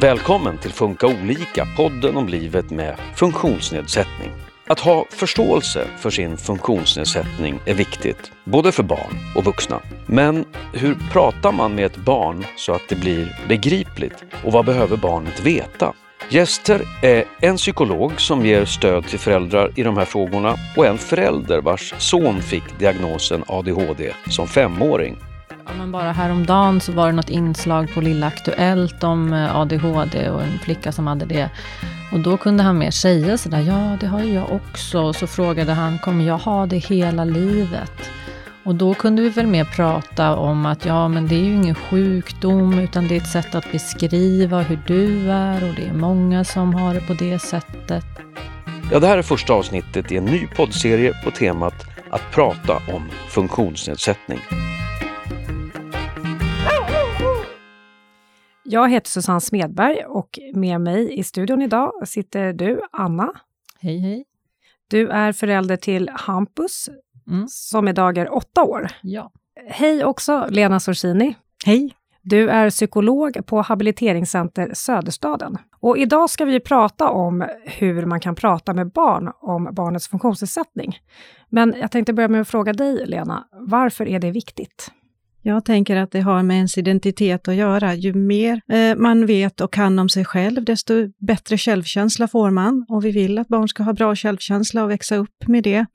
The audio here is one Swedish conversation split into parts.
Välkommen till Funka olika, podden om livet med funktionsnedsättning. Att ha förståelse för sin funktionsnedsättning är viktigt, både för barn och vuxna. Men hur pratar man med ett barn så att det blir begripligt? Och vad behöver barnet veta? Gäster är en psykolog som ger stöd till föräldrar i de här frågorna och en förälder vars son fick diagnosen ADHD som femåring. Ja, men bara häromdagen så var det något inslag på Lilla Aktuellt om eh, ADHD och en flicka som hade det. Och då kunde han mer säga sådär, ja det har ju jag också. Och så frågade han, kommer jag ha det hela livet? Och då kunde vi väl mer prata om att ja, men det är ju ingen sjukdom, utan det är ett sätt att beskriva hur du är och det är många som har det på det sättet. Ja, det här är första avsnittet i en ny poddserie på temat att prata om funktionsnedsättning. Jag heter Susanne Smedberg och med mig i studion idag sitter du, Anna. Hej, hej. Du är förälder till Hampus, Mm. som idag är åtta år. Ja. Hej också, Lena Sorsini. Hej. Du är psykolog på Habiliteringscenter Söderstaden. Och idag ska vi prata om hur man kan prata med barn om barnets funktionsnedsättning. Men jag tänkte börja med att fråga dig, Lena, varför är det viktigt? Jag tänker att det har med ens identitet att göra. Ju mer eh, man vet och kan om sig själv, desto bättre självkänsla får man. Och vi vill att barn ska ha bra självkänsla och växa upp med det.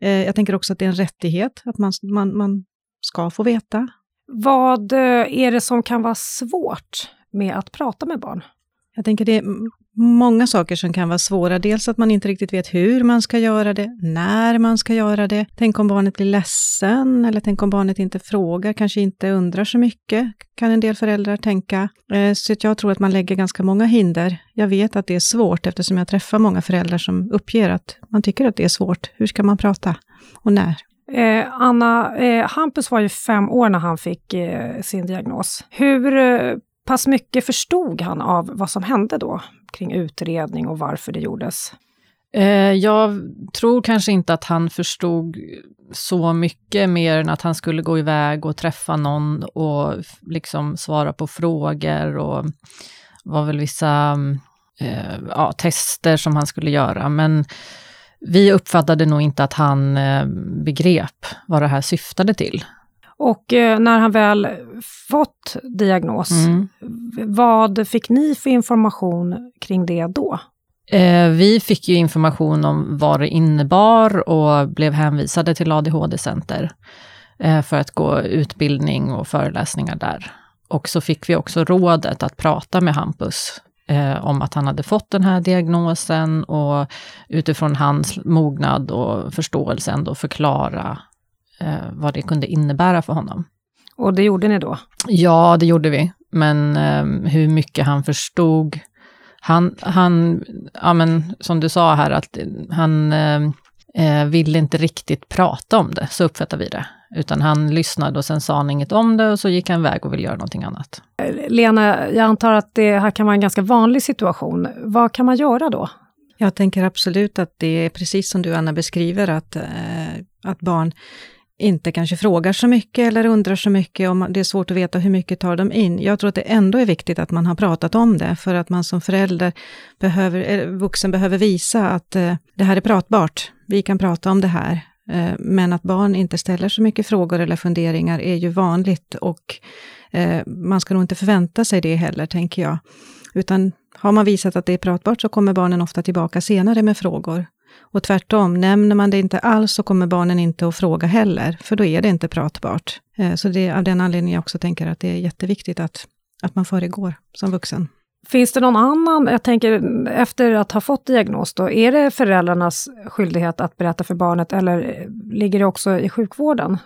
Eh, jag tänker också att det är en rättighet, att man, man, man ska få veta. Vad eh, är det som kan vara svårt med att prata med barn? Jag tänker det många saker som kan vara svåra. Dels att man inte riktigt vet hur man ska göra det, när man ska göra det. Tänk om barnet blir ledsen, eller tänk om barnet inte frågar, kanske inte undrar så mycket, kan en del föräldrar tänka. Eh, så jag tror att man lägger ganska många hinder. Jag vet att det är svårt eftersom jag träffar många föräldrar som uppger att man tycker att det är svårt. Hur ska man prata? Och när? Eh, Anna, eh, Hampus var ju fem år när han fick eh, sin diagnos. Hur eh, pass mycket förstod han av vad som hände då kring utredning och varför det gjordes? Eh, jag tror kanske inte att han förstod så mycket mer än att han skulle gå iväg och träffa någon och liksom svara på frågor och var väl vissa eh, ja, tester som han skulle göra. Men vi uppfattade nog inte att han eh, begrep vad det här syftade till. Och eh, när han väl fått diagnos, Mm. vad fick ni för information kring det då? Eh, vi fick ju information om vad det innebar och blev hänvisade till ADHD-center eh, för att gå utbildning och föreläsningar där. Och så fick vi också rådet att prata med Hampus eh, om att han hade fått den här diagnosen och utifrån hans mognad och förståelse ändå förklara eh, vad det kunde innebära för honom. Och det gjorde ni då? Ja, det gjorde vi. Men eh, hur mycket han förstod. Han, han ja men som du sa här, att han eh, eh, ville inte riktigt prata om det, så uppfattar vi det. Utan han lyssnade och sen sa han inget om det och så gick han iväg och ville göra någonting annat. Lena, jag antar att det här kan vara en ganska vanlig situation. Vad kan man göra då? Jag tänker absolut att det är precis som du Anna beskriver, att, eh, att barn inte kanske frågar så mycket eller undrar så mycket, om det är svårt att veta hur mycket tar de in. Jag tror att det ändå är viktigt att man har pratat om det, för att man som förälder, behöver, eller vuxen behöver visa att eh, det här är pratbart, vi kan prata om det här. Eh, men att barn inte ställer så mycket frågor eller funderingar är ju vanligt och eh, man ska nog inte förvänta sig det heller, tänker jag. Utan har man visat att det är pratbart så kommer barnen ofta tillbaka senare med frågor. Och tvärtom, nämner man det inte alls så kommer barnen inte att fråga heller, för då är det inte pratbart. Eh, så det är av den anledningen jag också tänker att det är jätteviktigt att, att man föregår som vuxen. Finns det någon annan, jag tänker efter att ha fått diagnos då, är det föräldrarnas skyldighet att berätta för barnet eller ligger det också i sjukvården?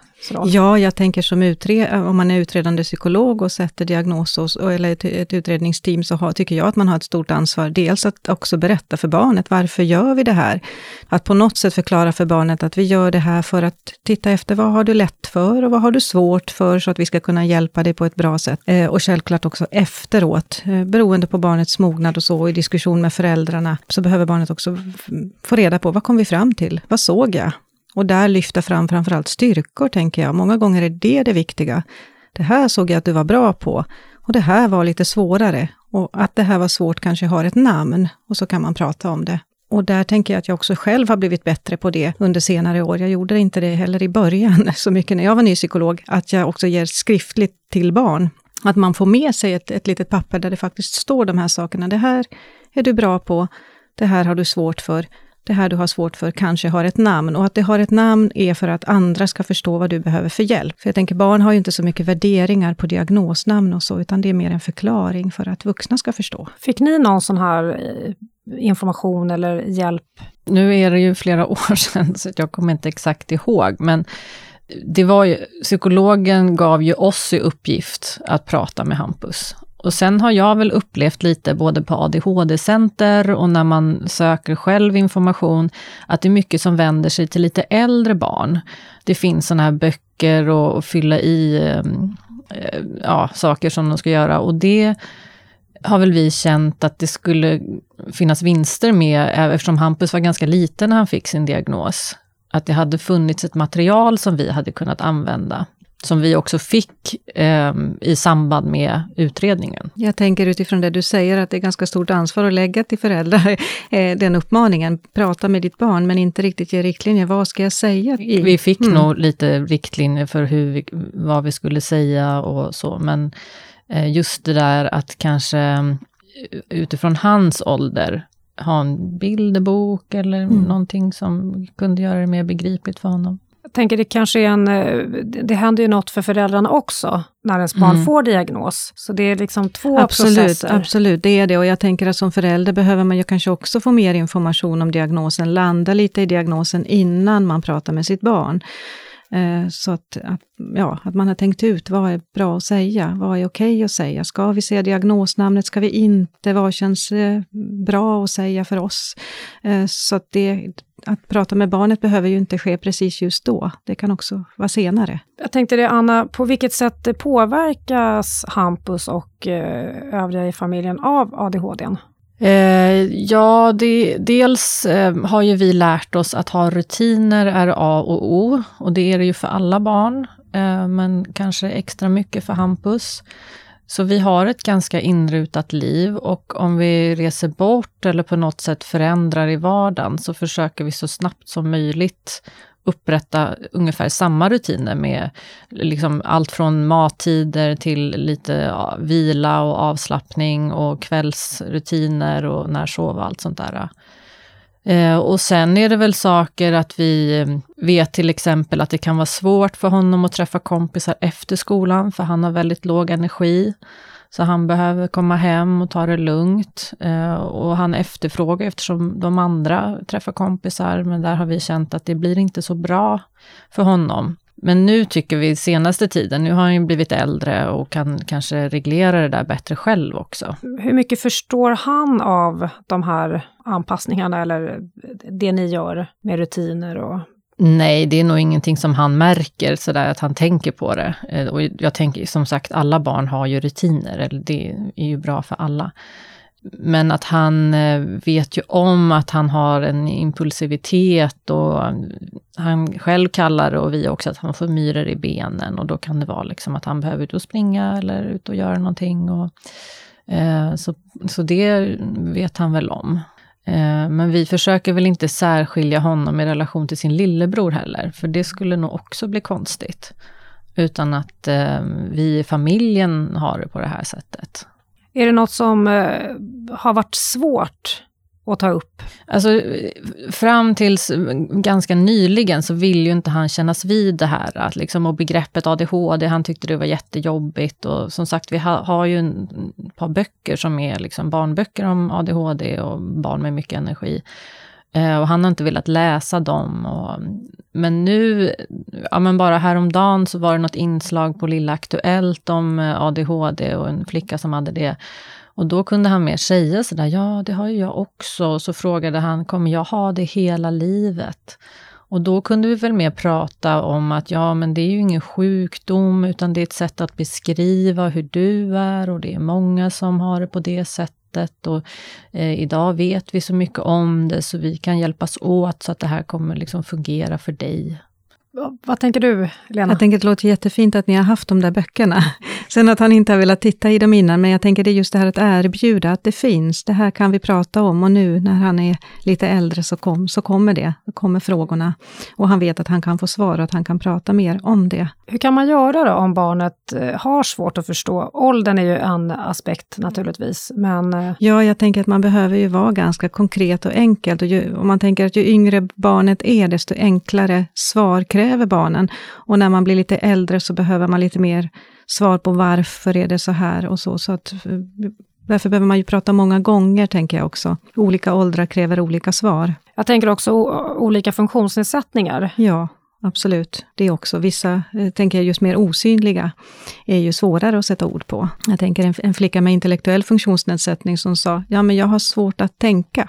Ja, jag tänker som utre om man är utredande psykolog och sätter diagnos hos, eller ett, ett utredningsteam, så har, tycker jag att man har ett stort ansvar. Dels att också berätta för barnet, varför gör vi det här? Att på något sätt förklara för barnet att vi gör det här för att titta efter vad har du lätt för och vad har du svårt för, så att vi ska kunna hjälpa dig på ett bra sätt. Eh, och självklart också efteråt, eh, beroende på barnets mognad och så, och i diskussion med föräldrarna, så behöver barnet också få reda på, vad kom vi fram till? Vad såg jag? Och där lyfta fram framförallt styrkor, tänker jag. Många gånger är det det viktiga. Det här såg jag att du var bra på och det här var lite svårare. Och att det här var svårt kanske har ett namn och så kan man prata om det. Och där tänker jag att jag också själv har blivit bättre på det under senare år. Jag gjorde inte det heller i början så mycket när jag var ny psykolog, att jag också ger skriftligt till barn. Att man får med sig ett, ett litet papper där det faktiskt står de här sakerna. Det här är du bra på, det här har du svårt för, det här du har svårt för kanske har ett namn. Och att det har ett namn är för att andra ska förstå vad du behöver för hjälp. För jag tänker, barn har ju inte så mycket värderingar på diagnosnamn och så, utan det är mer en förklaring för att vuxna ska förstå. Fick ni någon sån här eh, information eller hjälp? Nu är det ju flera år sedan, så jag kommer inte exakt ihåg, men det var ju, psykologen gav ju oss i uppgift att prata med Hampus. Och sen har jag väl upplevt lite, både på ADHD-center och när man söker själv information, att det är mycket som vänder sig till lite äldre barn. Det finns sådana här böcker och, och fylla i ehm, eh, ja, saker som de ska göra. Och det har väl vi känt att det skulle finnas vinster med, eh, eftersom Hampus var ganska liten när han fick sin diagnos. Att det hade funnits ett material som vi hade kunnat använda som vi också fick eh, i samband med utredningen. Jag tänker utifrån det du säger, att det är ganska stort ansvar att lägga till föräldrar, eh, den uppmaningen. Prata med ditt barn, men inte riktigt ge riktlinjer. Vad ska jag säga? I? Vi fick mm. nog lite riktlinjer för hur vi, vad vi skulle säga och så, men eh, just det där att kanske eh, utifrån hans ålder ha en bilderbok eller mm. någonting som kunde göra det mer begripligt för honom. Jag tänker det kanske är en, eh, det händer ju något för föräldrarna också, när ens barn mm. får diagnos. Så det är liksom två absolut, processer. Absolut, det är det. Och jag tänker att som förälder behöver man ju kanske också få mer information om diagnosen, landa lite i diagnosen innan man pratar med sitt barn. Eh, så att, att, ja, att man har tänkt ut vad är bra att säga, vad är okej okay att säga. Ska vi säga diagnosnamnet, ska vi inte, vad känns eh, bra att säga för oss? Eh, så att det, att prata med barnet behöver ju inte ske precis just då. Det kan också vara senare. Jag tänkte det, Anna, på vilket sätt påverkas Hampus och övriga i familjen av ADHD? Eh, ja, det, dels eh, har ju vi lärt oss att ha rutiner är A och O. Och det är det ju för alla barn, eh, men kanske extra mycket för Hampus. Så vi har ett ganska inrutat liv och om vi reser bort eller på något sätt förändrar i vardagen så försöker vi så snabbt som möjligt upprätta ungefär samma rutiner med liksom allt från mattider till lite ja, vila och avslappning och kvällsrutiner och när sova och allt sånt där. Eh, och sen är det väl saker att vi eh, vet till exempel att det kan vara svårt för honom att träffa kompisar efter skolan, för han har väldigt låg energi. Så han behöver komma hem och ta det lugnt. Eh, och han efterfrågar eftersom de andra träffar kompisar, men där har vi känt att det blir inte så bra för honom. Men nu tycker vi senaste tiden, nu har han ju blivit äldre och kan kanske reglera det där bättre själv också. Hur mycket förstår han av de här anpassningarna eller det ni gör med rutiner och Nej, det är nog ingenting som han märker sådär att han tänker på det. Eh, och jag tänker som sagt, alla barn har ju rutiner, eller det är ju bra för alla. Men att han eh, vet ju om att han har en impulsivitet och han själv kallar det och vi också att han får myror i benen och då kan det vara liksom att han behöver ut och springa eller ut och göra någonting. Och, eh, så, så det vet han väl om. Eh, men vi försöker väl inte särskilja honom i relation till sin lillebror heller, för det skulle nog också bli konstigt. Utan att eh, vi i familjen har det på det här sättet. Är det något som eh, har varit svårt att ta upp? Alltså, fram tills mm, ganska nyligen så ville ju inte han kännas vid det här. Att liksom, och begreppet ADHD, han tyckte det var jättejobbigt. Och som sagt, vi ha, har ju ett par böcker som är liksom barnböcker om ADHD och barn med mycket energi. Eh, och han har inte velat läsa dem. Och, men nu, ja men bara häromdagen så var det något inslag på Lilla Aktuellt om eh, ADHD och en flicka som hade det. Och då kunde han mer säga sådär, ja det har ju jag också. Och så frågade han, kommer jag ha det hela livet? Och då kunde vi väl mer prata om att ja, men det är ju ingen sjukdom, utan det är ett sätt att beskriva hur du är och det är många som har det på det sättet. Och eh, idag vet vi så mycket om det så vi kan hjälpas åt så att det här kommer liksom fungera för dig. Vad tänker du, Lena? Jag tänker att det låter jättefint att ni har haft de där böckerna. Sen att han inte har velat titta i dem innan, men jag tänker det är just det här att erbjuda, att det finns, det här kan vi prata om och nu när han är lite äldre så, kom, så kommer det, så kommer frågorna. Och han vet att han kan få svar och att han kan prata mer om det. Hur kan man göra då om barnet eh, har svårt att förstå? Åldern är ju en aspekt naturligtvis, men... Eh, ja, jag tänker att man behöver ju vara ganska konkret och enkelt. Och ju, om man tänker att ju yngre barnet är, desto enklare svar kräver barnen. Och när man blir lite äldre så behöver man lite mer svar på varför är det så här och så. så att, därför behöver man ju prata många gånger, tänker jag också. Olika åldrar kräver olika svar. Jag tänker också olika funktionsnedsättningar. Ja, absolut. Det är också vissa, eh, tänker jag, just mer osynliga, är ju svårare att sätta ord på. Jag tänker en, en flicka med intellektuell funktionsnedsättning som sa, ja men jag har svårt att tänka.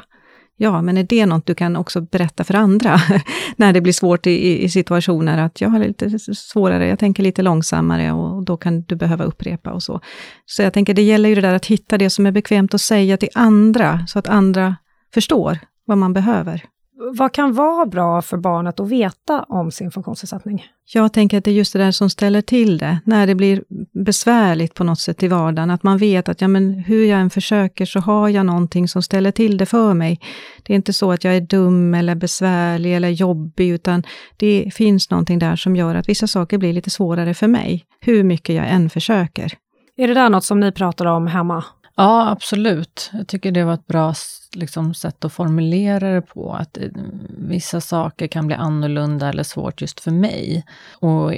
Ja, men är det något du kan också berätta för andra? när det blir svårt i, i, situationer att jag har lite svårare, jag tänker lite långsammare och då kan du behöva upprepa och så. Så jag tänker det gäller ju det där att hitta det som är bekvämt att säga till andra, så att andra förstår vad man behöver. Vad kan vara bra för barnet att veta om sin funktionsnedsättning? Jag tänker att det är just det där som ställer till det, när det blir besvärligt på något sätt i vardagen, att man vet att ja, men hur jag än försöker så har jag någonting som ställer till det för mig. Det är inte så att jag är dum eller besvärlig eller jobbig, utan det finns någonting där som gör att vissa saker blir lite svårare för mig, hur mycket jag än försöker. Är det där något som ni pratar om hemma? Ja, absolut. Jag tycker det var ett bra liksom, sätt att formulera det på. Att eh, vissa saker kan bli annorlunda eller svårt just för mig. Och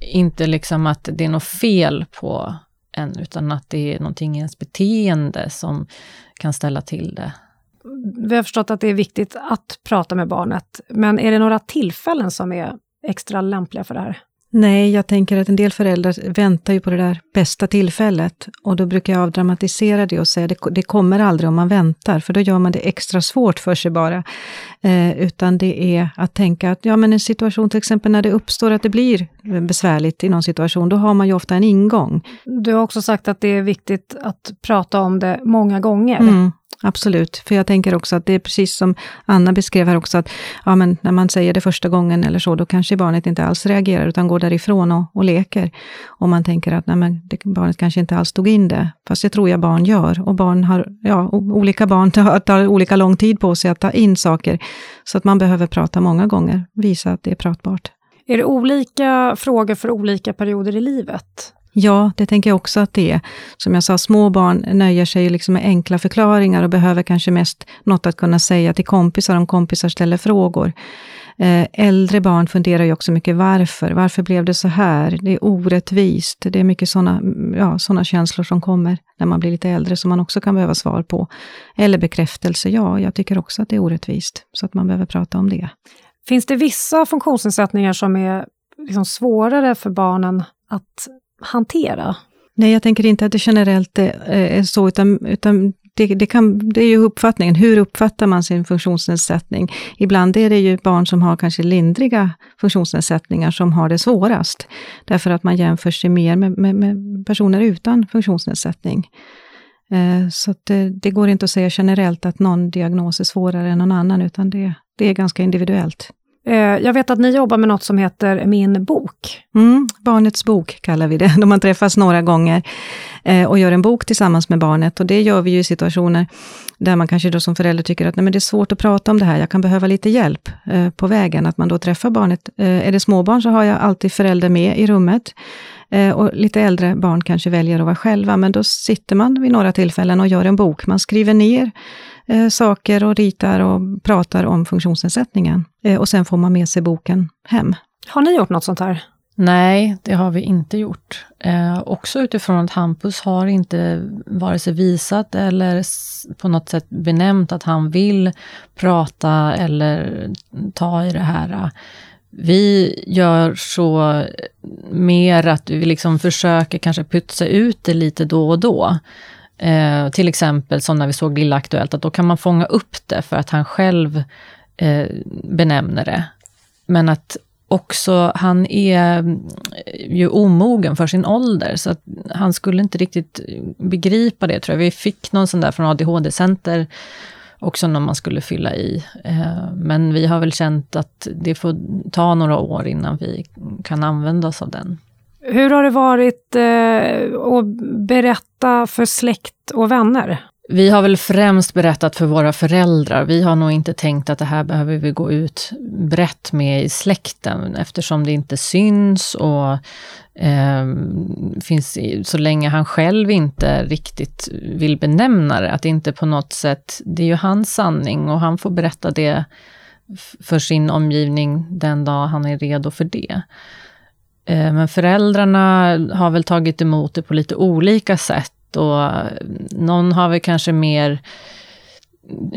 inte liksom att det är något fel på en, utan att det är någonting i ens beteende som kan ställa till det. Vi har förstått att det är viktigt att prata med barnet, men är det några tillfällen som är extra lämpliga för det här? Nej, jag tänker att en del föräldrar väntar ju på det där bästa tillfället. Och då brukar jag avdramatisera det och säga att det, det kommer aldrig om man väntar, för då gör man det extra svårt för sig bara. Eh, utan det är att tänka att, ja men en situation till exempel när det uppstår att det blir besvärligt i någon situation, då har man ju ofta en ingång. Du har också sagt att det är viktigt att prata om det många gånger. Mm. Absolut, för jag tänker också att det är precis som Anna beskrev här också, att ja, men när man säger det första gången eller så, då kanske barnet inte alls reagerar, utan går därifrån och, och leker. Och man tänker att nej, men det, barnet kanske inte alls tog in det, fast det tror jag barn gör. Och barn har, ja, olika barn tar, tar olika lång tid på sig att ta in saker, så att man behöver prata många gånger, visa att det är pratbart. Är det olika frågor för olika perioder i livet? Ja, det tänker jag också att det är. Som jag sa, små barn nöjer sig liksom med enkla förklaringar och behöver kanske mest något att kunna säga till kompisar om kompisar ställer frågor. Eh, äldre barn funderar ju också mycket varför. Varför blev det så här? Det är orättvist. Det är mycket sådana mm, ja, såna känslor som kommer när man blir lite äldre, som man också kan behöva svar på. Eller bekräftelse. Ja, jag tycker också att det är orättvist, så att man behöver prata om det. Finns det vissa funktionsnedsättningar som är liksom svårare för barnen att hantera? Nej, jag tänker inte att det generellt är, eh, så, utan, utan det, det, kan, det är ju uppfattningen. Hur uppfattar man sin funktionsnedsättning? Ibland är det ju barn som har kanske lindriga funktionsnedsättningar som har det svårast. Därför att man jämför sig mer med, med, med personer utan funktionsnedsättning. Eh, så det, det, går inte att säga generellt att någon diagnos är svårare än någon annan, utan det, det är ganska individuellt. Eh, jag vet att ni jobbar med något som heter Min bok. Mm, barnets bok kallar vi det, då man träffas några gånger eh, och gör en bok tillsammans med barnet. Och det gör vi ju i situationer där man kanske då som förälder tycker att Nej, men det är svårt att prata om det här, jag kan behöva lite hjälp eh, på vägen. Att man då träffar barnet. är det småbarn så har jag alltid förälder med i rummet. och lite äldre barn kanske väljer att vara själva, men då sitter man vid några tillfällen och gör en bok. Man skriver ner eh, saker och ritar och pratar om funktionsnedsättningen. Eh, och sen får man med sig boken hem. Har ni gjort något sånt här? Nej, det har vi inte gjort. Eh, också utifrån att Hampus har inte vare sig visat eller på något sätt benämnt att han vill prata eller ta i det här. Vi gör så mer att vi liksom försöker kanske pytsa ut det lite då och då. Eh, till exempel som när vi såg Lilla Aktuellt, att då kan man fånga upp det för att han själv eh, benämner det. Men att också, han är eh, ju omogen för sin ålder, så att han skulle inte riktigt begripa det tror jag. Vi fick någon sån där från ADHD-center också när man skulle fylla i. Eh, men vi har väl känt att det får ta några år innan vi kan använda oss av den. Hur har det varit eh, att berätta för släkt och vänner? Vi har väl främst berättat för våra föräldrar. Vi har nog inte tänkt att det här behöver vi gå ut brett med i släkten eftersom det inte syns och eh, finns så länge han själv inte riktigt vill benämna det. Att det inte på något sätt, det är ju hans sanning och han får berätta det för sin omgivning den dag han är redo för det. Eh, men föräldrarna har väl tagit emot det på lite olika sätt och eh, någon har väl kanske mer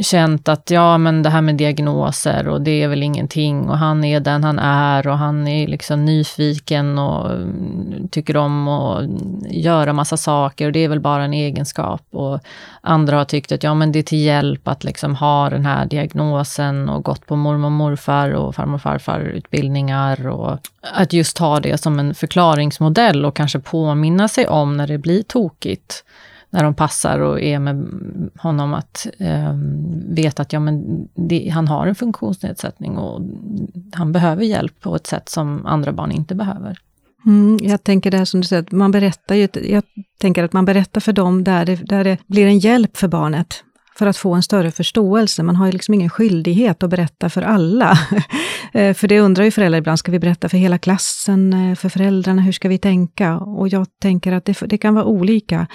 känt att ja, men det här med diagnoser och det är väl ingenting och han är den han är och han är liksom nyfiken och mm, tycker om att göra massa saker och det är väl bara en egenskap. Och andra har tyckt att ja, men det är till hjälp att liksom ha den här diagnosen och gått på mormor och morfar och farmor och farfar utbildningar och att just ha det som en förklaringsmodell och kanske påminna sig om när det blir tokigt när de passar och är med honom att eh, veta att ja, men det, han har en funktionsnedsättning och han behöver hjälp på ett sätt som andra barn inte behöver. Mm, jag tänker det här som du säger, man berättar ju, jag tänker att man berättar för dem där det, där det blir en hjälp för barnet för att få en större förståelse. Man har ju liksom ingen skyldighet att berätta för alla. Eh, för det undrar ju föräldrar ibland, ska vi berätta för hela klassen, eh, för föräldrarna, hur ska vi tänka? Och jag tänker att det, det kan vara olika.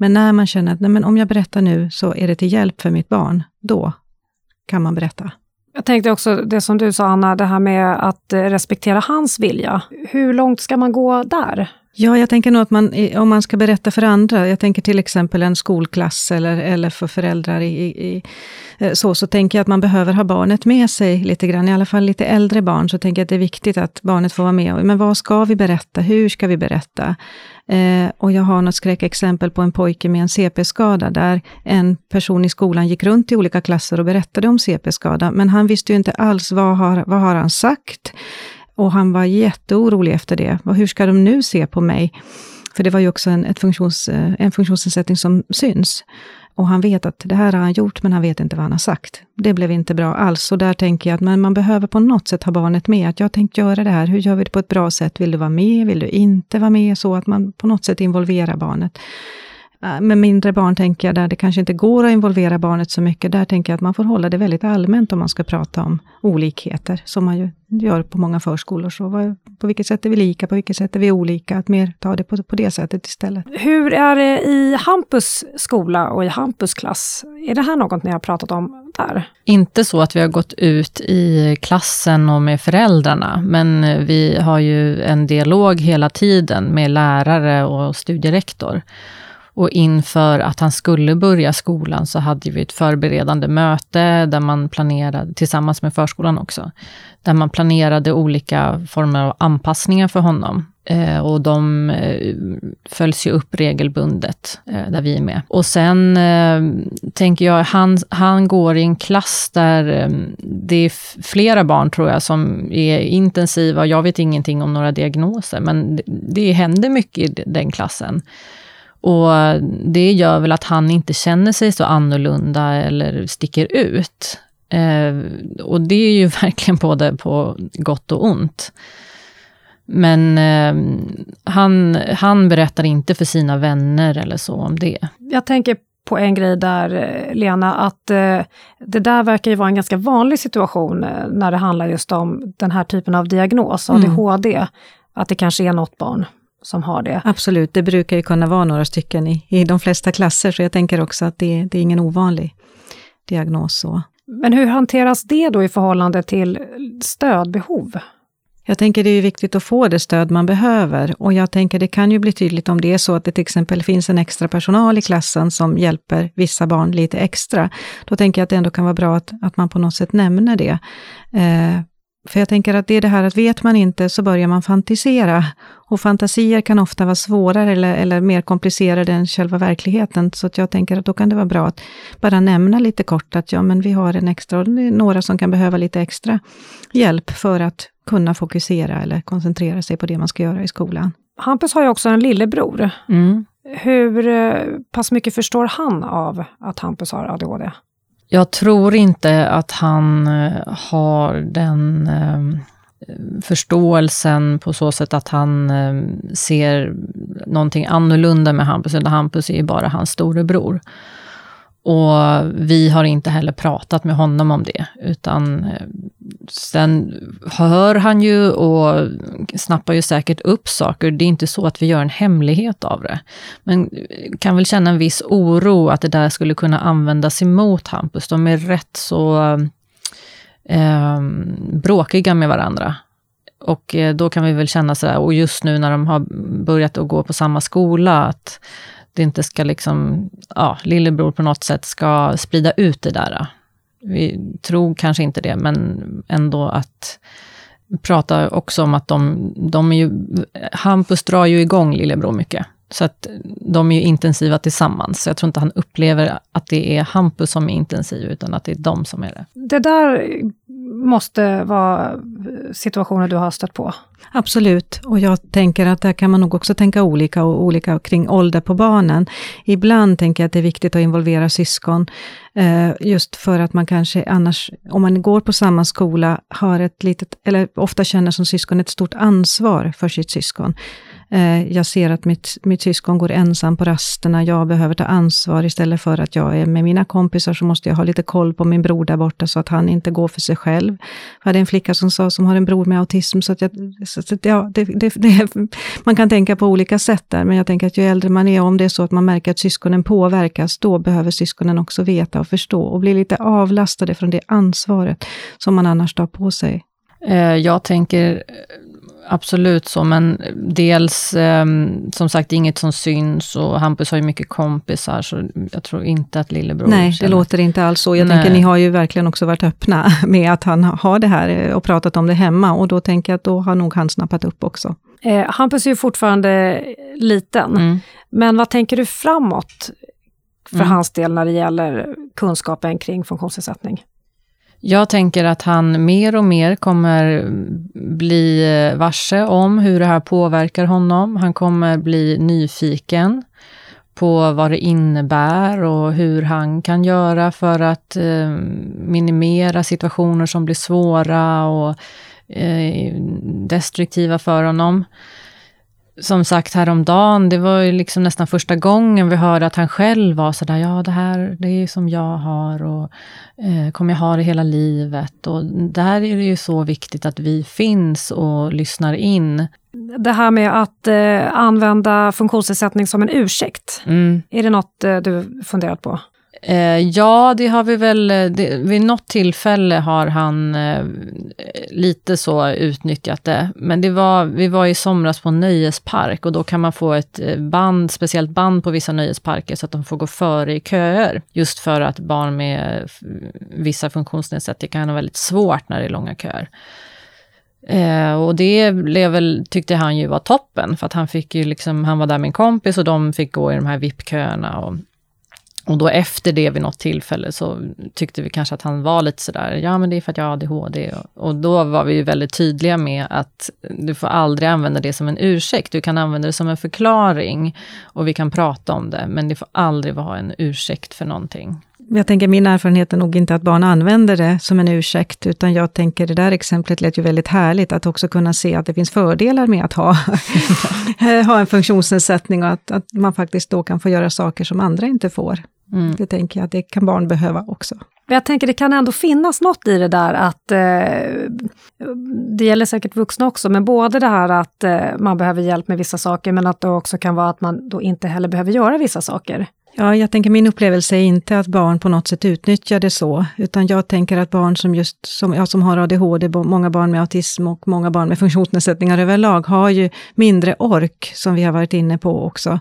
Men när man känner att nej, men om jag berättar nu så är det till hjälp för mitt barn, då kan man berätta. Jag tänkte också det som du sa Anna, det här med att eh, respektera hans vilja. Hur långt ska man gå där? Ja, jag tänker nog att man, om man ska berätta för andra, jag tänker till exempel en skolklass eller, eller för föräldrar, i, i, eh, så, så tänker jag att man behöver ha barnet med sig lite grann, i alla fall lite äldre barn, så tänker jag att det är viktigt att barnet får vara med. Men vad ska vi berätta? Hur ska vi berätta? Eh, och jag har något skräckexempel på en pojke med en CP-skada, där en person i skolan gick runt i olika klasser och berättade om CP-skada, men han visste ju inte alls vad har, vad har han sagt? Och han var jätteorolig efter det. Och hur ska de nu se på mig? För det var ju också en, ett funktions, eh, en funktionsnedsättning som syns. Och han vet att det här har han gjort, men han vet inte vad han har sagt. Det blev inte bra alls. Och där tänker jag att man, man behöver på något sätt ha barnet med. Att jag har tänkt göra det här, hur gör vi det på ett bra sätt? Vill du vara med? Vill du inte vara med? Så att man på något sätt involverar barnet. Äh, med mindre barn tänker jag, där det kanske inte går att involvera barnet så mycket, där tänker jag att man får hålla det väldigt allmänt om man ska prata om olikheter, som man ju gör på många förskolor. Så vad, på vilket sätt är vi lika, på vilket sätt är vi olika? Att mer ta det på, på det sättet istället. Hur är det i Hampus skola och i Hampus klass? Är det här något ni har pratat om där? Inte så att vi har gått ut i klassen och med föräldrarna, men vi har ju en dialog hela tiden med lärare och studierektor. Och inför att han skulle börja skolan så hade vi ett förberedande möte där man planerade, tillsammans med förskolan också, där man planerade olika former av anpassningar för honom. Eh, och de eh, följs ju upp regelbundet, eh, där vi är med. Och sen eh, tänker jag, han, han går i en klass där eh, det är flera barn, tror jag, som är intensiva. Jag vet ingenting om några diagnoser, men det, det händer mycket i den klassen. Och det gör väl att han inte känner sig så annorlunda eller sticker ut. Eh, och det är ju verkligen både på gott och ont. Men eh, han, han berättar inte för sina vänner eller så om det. Jag tänker på en grej där, eh, Lena, att eh, det där verkar ju vara en ganska vanlig situation eh, när det handlar just om den här typen av diagnos, ADHD, mm. att det kanske är något barn som har det. Absolut, det brukar ju kunna vara några stycken i, i de flesta klasser, så jag tänker också att det, det är ingen ovanlig diagnos. Så. Men hur hanteras det då i förhållande till stödbehov? Jag tänker det är viktigt att få det stöd man behöver och jag tänker det kan ju bli tydligt om det är så att det till exempel finns en extra personal i klassen som hjälper vissa barn lite extra. Då tänker jag att det ändå kan vara bra att, att man på något sätt nämner det. Eh, för jag tänker att det är det här att vet man inte så börjar man fantisera. Och fantasier kan ofta vara svårare eller, eller mer komplicerade än själva verkligheten. Så jag tänker att då kan det vara bra att bara nämna lite kort att ja, men vi har en extra, några som kan behöva lite extra hjälp för att kunna fokusera eller koncentrera sig på det man ska göra i skolan. Hampus har ju också en lillebror. Mm. Hur eh, pass mycket förstår han av att Hampus har ADHD? Jag tror inte att han eh, har den... Ehm, förståelsen på så sätt att han ehm, ser någonting annorlunda med Hampus, utan Hampus är ju bara hans storebror. Och vi har inte heller pratat med honom om det, utan eh, sen hör han ju och snappar ju säkert upp saker. Det är inte så att vi gör en hemlighet av det. Men eh, kan väl känna en viss oro att det där skulle kunna användas emot Hampus. De är rätt så eh, bråkiga med varandra. Och eh, då kan vi väl känna sådär, och just nu när de har börjat att gå på samma skola, att det inte ska liksom, ja, lillebror på något sätt ska sprida ut det där. Vi tror kanske inte det, men ändå att prata också om att de, de är ju, Hampus drar ju igång lillebror mycket. Så att de är ju intensiva tillsammans. Så jag tror inte han upplever att det är Hampus som är intensiv, utan att det är de som är det. Det där måste vara situationer du har stött på? Absolut, och jag tänker att där kan man nog också tänka olika och olika kring ålder på barnen. Ibland tänker jag att det är viktigt att involvera syskon, eh, just för att man kanske annars, om man går på samma skola, har ett litet, eller ofta känner som syskon ett stort ansvar för sitt syskon. Eh, jag ser att mitt, mitt syskon går ensam på rasterna, jag behöver ta ansvar istället för att jag är med mina kompisar, så måste jag ha lite koll på min bror där borta, så att han inte går för sig själv. Jag hade en flicka som sa, som har en bror med autism, så att, jag, så att ja, det, det, det, man kan tänka på olika sätt där, men jag tänker att ju äldre man är, om det är så att man märker att syskonen påverkas, då behöver syskonen också veta och förstå och bli lite avlastade från det ansvaret som man annars tar på sig. Eh, jag tänker absolut så, men dels eh, som sagt inget som syns och Hampus har ju mycket kompisar, så jag tror inte att lillebror Nej, det låter inte alls så. Jag Nej. tänker, ni har ju verkligen också varit öppna med att han har det här eh, och pratat om det hemma och då tänker jag att då har nog han snappat upp också. Eh, Hampus är ju fortfarande liten, mm. men vad tänker du framåt för mm. hans del när det gäller kunskapen kring funktionsnedsättning? Jag tänker att han mer och mer kommer bli eh, varse om hur det här påverkar honom. Han kommer bli nyfiken på vad det innebär och hur han kan göra för att eh, minimera situationer som blir svåra och eh, destruktiva för honom som sagt häromdagen, det var ju liksom nästan första gången vi hörde att han själv var sådär, ja det här, det är som jag har och eh, kommer jag ha det hela livet. Och där är det ju så viktigt att vi finns och lyssnar in. Det här med att eh, använda funktionsnedsättning som en ursäkt, mm. är det något eh, du funderat på? Eh, ja, det har vi väl. Eh, det, vid något tillfälle har han eh, lite så utnyttjat det. Men det var, vi var i somras på en nöjespark och då kan man få ett eh, band, speciellt band på vissa nöjesparker så att de får gå före i köer. Just för att barn med vissa funktionsnedsättningar kan ha väldigt svårt när det är långa köer. Eh, och det blev väl, tyckte han ju var toppen, för att han fick ju liksom, han var där med en kompis och de fick gå i de här VIP-köerna. Och och då efter det vid något tillfälle så tyckte vi kanske att han var lite sådär, ja men det är för att jag har ADHD. Och då var vi ju väldigt tydliga med att du får aldrig använda det som en ursäkt. Du kan använda det som en förklaring och vi kan prata om det, men det får aldrig vara en ursäkt för någonting. Jag tänker min erfarenhet är nog inte att barn använder det som en ursäkt, utan jag tänker det där exemplet lät ju väldigt härligt, att också kunna se att det finns fördelar med att ha, ha en funktionsnedsättning och att, att man faktiskt då kan få göra saker som andra inte får. Mm. Det tänker jag att det kan barn behöva också. Jag tänker det kan ändå finnas något i det där att, eh, det gäller säkert vuxna också, men både det här att eh, man behöver hjälp med vissa saker, men att det också kan vara att man då inte heller behöver göra vissa saker. Ja, jag tänker min upplevelse är inte att barn på något sätt utnyttjar det så, utan jag tänker att barn som just som, ja, som har ADHD, många barn med autism och många barn med funktionsnedsättningar överlag, har ju mindre ork, som vi har varit inne på också.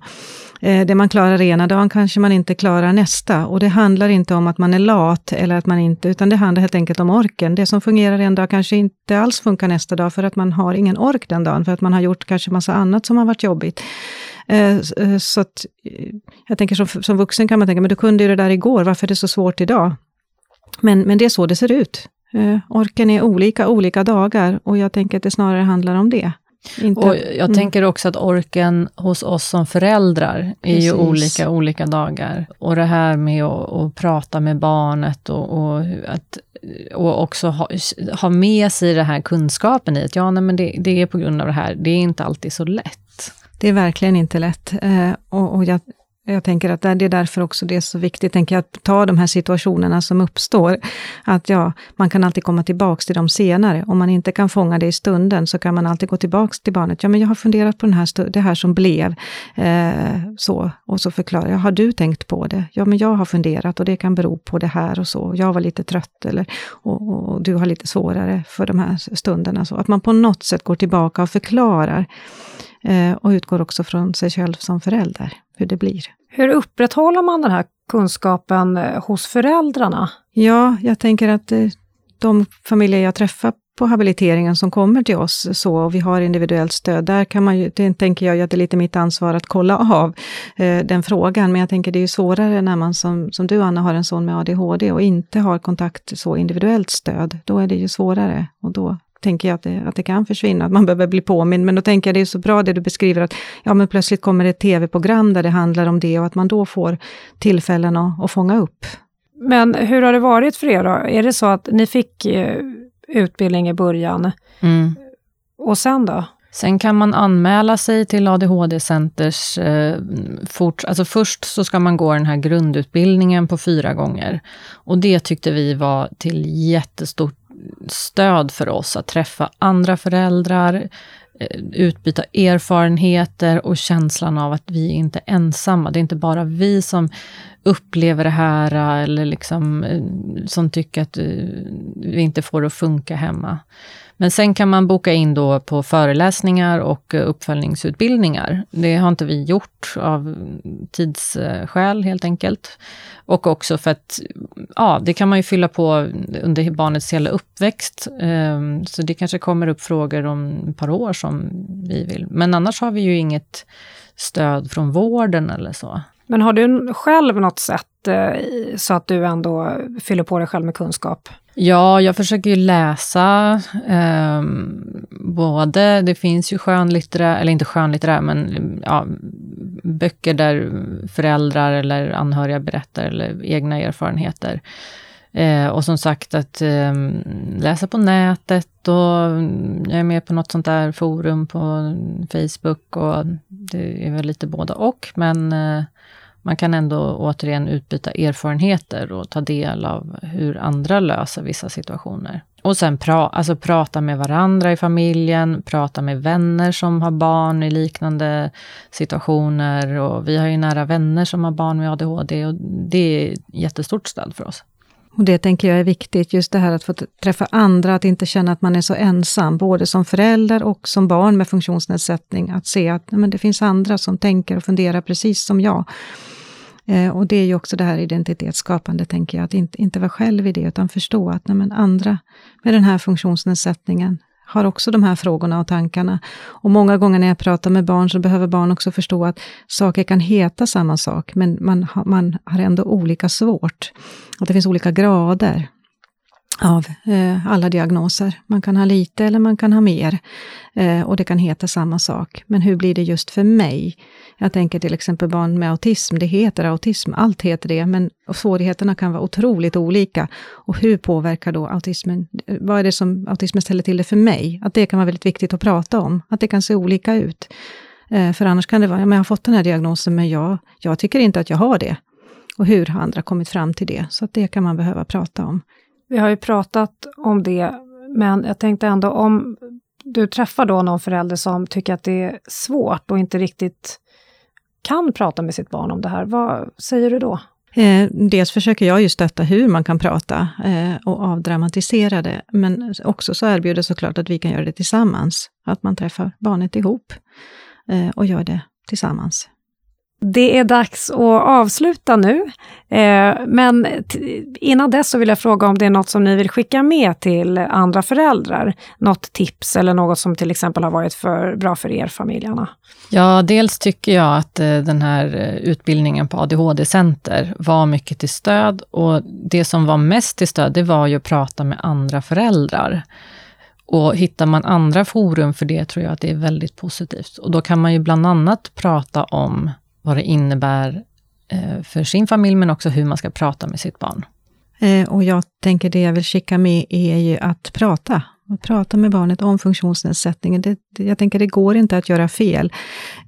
Eh, det man klarar ena dagen kanske man inte klarar nästa. Och det handlar inte om att man är lat, eller att man inte, utan det handlar helt enkelt om orken. Det som fungerar en dag kanske inte alls funkar nästa dag, för att man har ingen ork den dagen, för att man har gjort kanske massa annat som har varit jobbigt. Eh, eh, så att, jag tänker som, som vuxen kan man tänka, men du kunde ju det där igår, varför är det så svårt idag? Men, men det är så det ser ut. Orken är olika, olika dagar och jag tänker att det snarare handlar om det. Inte, Och jag mm. tänker också att orken hos oss som föräldrar är ju Precis. olika olika dagar. Och det här med att, att prata med barnet och, och, att, och också ha, ha med sig den här kunskapen i att ja, nej, men det, det är på grund av det här. Det är inte alltid så lätt. Det är verkligen inte lätt. Eh, och, och jag, jag tänker att det är därför också det är så viktigt, tänker jag, att ta de här situationerna som uppstår. Att ja, man kan alltid komma tillbaks till dem senare. Om man inte kan fånga det i stunden, så kan man alltid gå tillbaks till barnet. Ja, men jag har funderat på den här det här som blev. Eh, så, och så förklarar jag, har du tänkt på det? Ja, men jag har funderat och det kan bero på det här och så. Jag var lite trött eller, och, och, och du har lite svårare för de här stunderna. Så att man på något sätt går tillbaka och förklarar. Eh, och utgår också från sig själv som förälder, hur det blir. Hur upprätthåller man den här kunskapen eh, hos föräldrarna? Ja, jag tänker att eh, de familjer jag träffar på habiliteringen som kommer till oss så, och vi har individuellt stöd, där kan man ju, det tänker jag att det är lite mitt ansvar att kolla av eh, den frågan. Men jag tänker det är ju svårare när man som, som du Anna har en son med ADHD och inte har kontakt så individuellt stöd. Då är det ju svårare och då tänker jag att det, att det kan försvinna, att man behöver bli påmind. Men då tänker jag det är så bra det du beskriver, att ja, men plötsligt kommer det ett tv-program där det handlar om det och att man då får tillfällen att, att fånga upp. Men hur har det varit för er då? Är det så att ni fick eh, utbildning i början och sen då? Sen kan man anmäla sig till ADHD-centers... Eh, fort, alltså först så ska man gå den här grundutbildningen på fyra gånger. Och det tyckte vi var till jättestort stöd för oss att träffa andra föräldrar, eh, utbyta erfarenheter och känslan av att vi inte är ensamma. Det är inte bara vi som upplever det här eh, eller liksom, eh, som tycker att vi inte får det att funka hemma. Men sen kan man boka in då på föreläsningar och eh, uppföljningsutbildningar. Det har inte vi gjort av tidsskäl helt enkelt. Och också för att, ja, det kan man ju fylla på under barnets hela uppväxt. Ehm, så det kanske kommer upp frågor om ett par år som vi vill. Men annars har vi ju inget stöd från vården eller så. Men har du själv något sätt eh, så att du ändå fyller på dig själv med kunskap? Ja, jag försöker ju läsa ehm, både, det finns ju skönlitterär, eller inte skönlitterär, men ja, böcker där föräldrar eller anhöriga berättar eller egna erfarenheter. Eh, och som sagt att ehm, läsa på nätet och jag är med på något sånt där forum på Facebook och det är väl lite båda och, men eh, man kan ändå återigen utbyta erfarenheter och ta del av hur andra löser vissa situationer. Och sen pra alltså prata med varandra i familjen, prata med vänner som har barn i liknande situationer. Och vi har ju nära vänner som har barn med ADHD och det är ett jättestort stöd för oss. Och det tänker jag är viktigt, just det här att få träffa andra, att inte känna att man är så ensam, både som förälder och som barn med funktionsnedsättning. Att se att men det finns andra som tänker och funderar precis som jag. Eh, och det är ju också det här identitetsskapande, tänker jag, att inte, inte vara själv i det, utan förstå att nej, men andra med den här funktionsnedsättningen har också de här frågorna och tankarna. Och många gånger när jag pratar med barn så behöver barn också förstå att saker kan heta samma sak, men man, har- man har ändå olika svårt. Att det finns olika grader av eh, alla diagnoser. Man kan ha lite eller man kan ha mer. Eh, och det kan heta samma sak. Men hur blir det just för mig? Jag tänker till exempel barn med autism, det heter autism, allt heter det, men svårigheterna kan vara otroligt olika. Och hur påverkar då autismen, vad är det som autismen ställer till det för mig? Att det kan vara väldigt viktigt att prata om, att det kan se olika ut. Eh, för annars kan det vara, ja, men jag har fått den här diagnosen, men jag, jag tycker inte att jag har det. Och hur har andra kommit fram till det? Så att det kan man behöva prata om. Vi har ju pratat om det, men jag tänkte ändå om du träffar då någon förälder som tycker att det är svårt och inte riktigt kan prata med sitt barn om det här, vad säger du då? Eh, dels försöker jag ju stötta hur man kan prata eh, och avdramatisera det, men också så erbjuder såklart att vi kan göra det tillsammans. Att man träffar barnet ihop eh, och gör det tillsammans. Det är dags att avsluta nu, eh, men innan dess så vill jag fråga om det är något som ni vill skicka med till andra föräldrar? Något tips eller något som till exempel har varit för bra för er familjerna? Ja, dels tycker jag att eh, den här eh, utbildningen på ADHD-center var mycket till stöd och det som var mest till stöd, det var ju att prata med andra föräldrar. Och hittar man andra forum för det tror jag att det är väldigt positivt. Och då kan man ju bland annat prata om vad det innebär eh, för sin familj, men också hur man ska prata med sitt barn. Eh, och jag tänker det jag vill skicka med är ju att prata. Att prata med barnet om funktionsnedsättningen. Det, jag tänker det går inte att göra fel.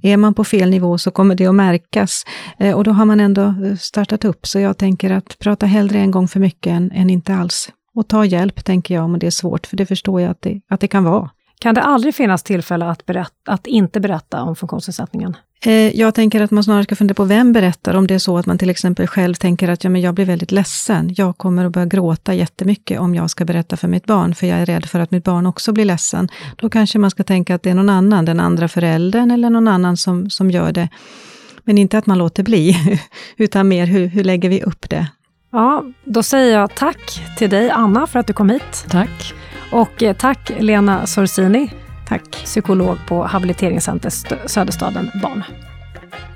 Är man på fel nivå så kommer det att märkas. Eh, och då har man ändå startat upp. Så jag tänker att prata hellre en gång för mycket än, än inte alls. Och ta hjälp, tänker jag, om det är svårt, för det förstår jag att det, att det kan vara. Kan det aldrig finnas tillfälle att, berätta, att inte berätta om funktionsnedsättningen? Eh, jag tänker att man snarare ska fundera på vem berättar, om det är så att man till exempel själv tänker att ja, men jag blir väldigt ledsen, jag kommer att börja gråta jättemycket om jag ska berätta för mitt barn, för jag är rädd för att mitt barn också blir ledsen. Då kanske man ska tänka att det är någon annan, den andra föräldern eller någon annan som, som gör det. Men inte att man låter bli, utan mer hur, hur lägger vi upp det? Ja, då säger jag tack till dig Anna för att du kom hit. Tack. Och eh, tack Lena Sorsini, Tack. psykolog på Habiliteringscenter Söderstaden Barn.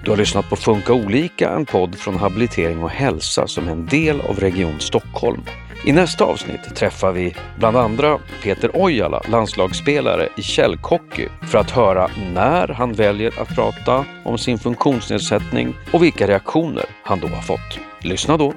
Du har lyssnat på Funka olika, en podd från Habilitering och hälsa som är en del av Region Stockholm. I nästa avsnitt träffar vi bland andra Peter Ojala, landslagsspelare i källhockey, för att höra när han väljer att prata om sin funktionsnedsättning och vilka reaktioner han då har fått. Lyssna då!